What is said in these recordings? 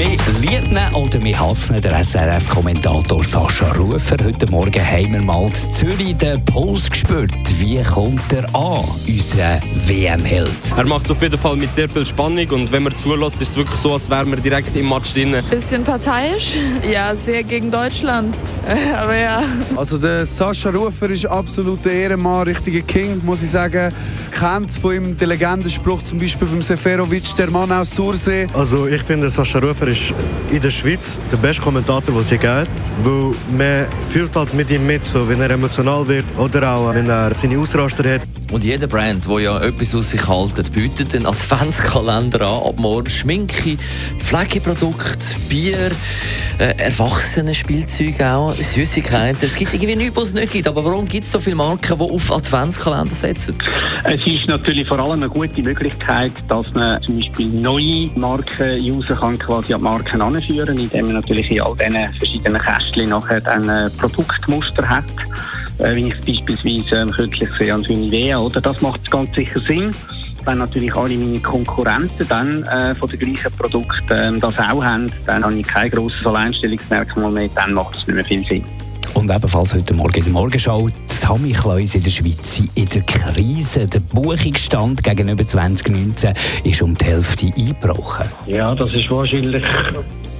Wir lieben oder wir hassen den SRF-Kommentator Sascha Rufer. Heute Morgen haben wir mal in Zürich den Puls gespürt. Wie kommt er an, unser WM-Held? Er macht es auf jeden Fall mit sehr viel Spannung und wenn man zulässt, ist es wirklich so, als wären wir direkt im Match drin. Bisschen parteiisch. Ja, sehr gegen Deutschland. Aber ja. Also der Sascha Rufer ist absolut der Ehrenmann, richtiger King, muss ich sagen. Kennt von ihm den Legendenspruch zum Beispiel beim Seferovic, der Mann aus Sursee. Also ich finde, Sascha Rufer ist in der Schweiz der beste Kommentator, den es hier gibt. Weil man fühlt halt mit ihm mit, so, wenn er emotional wird oder auch wenn er seine Ausraster hat. Und jeder Brand, der ja etwas aus sich hält, bietet einen Adventskalender an. Ab morgen Schminke, Pflegeprodukte, Bier, äh, Erwachsenenspielzeuge auch, Süßigkeiten. Es gibt irgendwie nichts, was es nicht gibt. Aber warum gibt es so viele Marken, die auf Adventskalender setzen? Es ist natürlich vor allem eine gute Möglichkeit, dass man zum Beispiel neue Marken-User kann quasi an die Marken anführen, indem man natürlich in all diesen verschiedenen Kästchen nachher dann ein Produktmuster hat. Äh, wie ich es beispielsweise ähm, kürzlich sehe an Nivea, oder? Das macht ganz sicher Sinn. Wenn natürlich alle meine Konkurrenten dann äh, von den gleichen Produkten ähm, das auch haben, dann habe ich kein grosses Alleinstellungsmerkmal mehr, dann macht es nicht mehr viel Sinn. Und ebenfalls heute Morgen in der Morgenschau, die Samichlöuse in der Schweiz in der Krise. Der Buchungsstand gegenüber 2019 ist um die Hälfte eingebrochen. Ja, das ist wahrscheinlich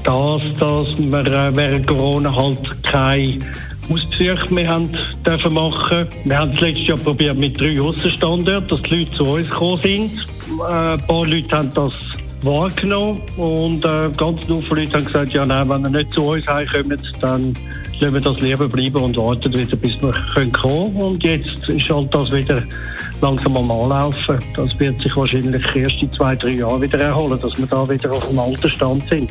das, dass wir äh, während Corona halt keine Ausbesuche mehr haben dürfen machen. Wir haben es letztes Jahr probiert mit drei Aussenstandorten, dass die Leute zu uns gekommen sind. Äh, ein paar Leute haben das wahrgenommen und äh, ganz viele Leute haben gesagt, ja nein, wenn ihr nicht zu uns heimkommt, dann lassen wir das lieber bleiben und warten wieder, bis wir können kommen Und jetzt ist halt das wieder langsam am Anlaufen. Das wird sich wahrscheinlich erst in zwei, drei Jahren wieder erholen, dass wir da wieder auf dem alten Stand sind.